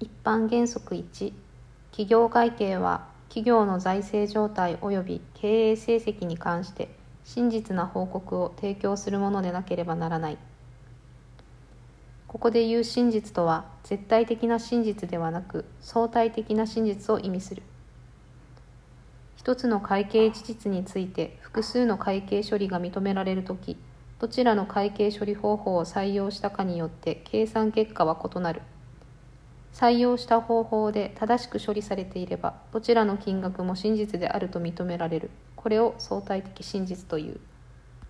一般原則1企業会計は企業の財政状態及び経営成績に関して真実な報告を提供するものでなければならない。ここで言う真実とは絶対的な真実ではなく相対的な真実を意味する。一つの会計事実について複数の会計処理が認められるときどちらの会計処理方法を採用したかによって計算結果は異なる。採用した方法で正しく処理されていればどちらの金額も真実であると認められる。これを相対的真実という。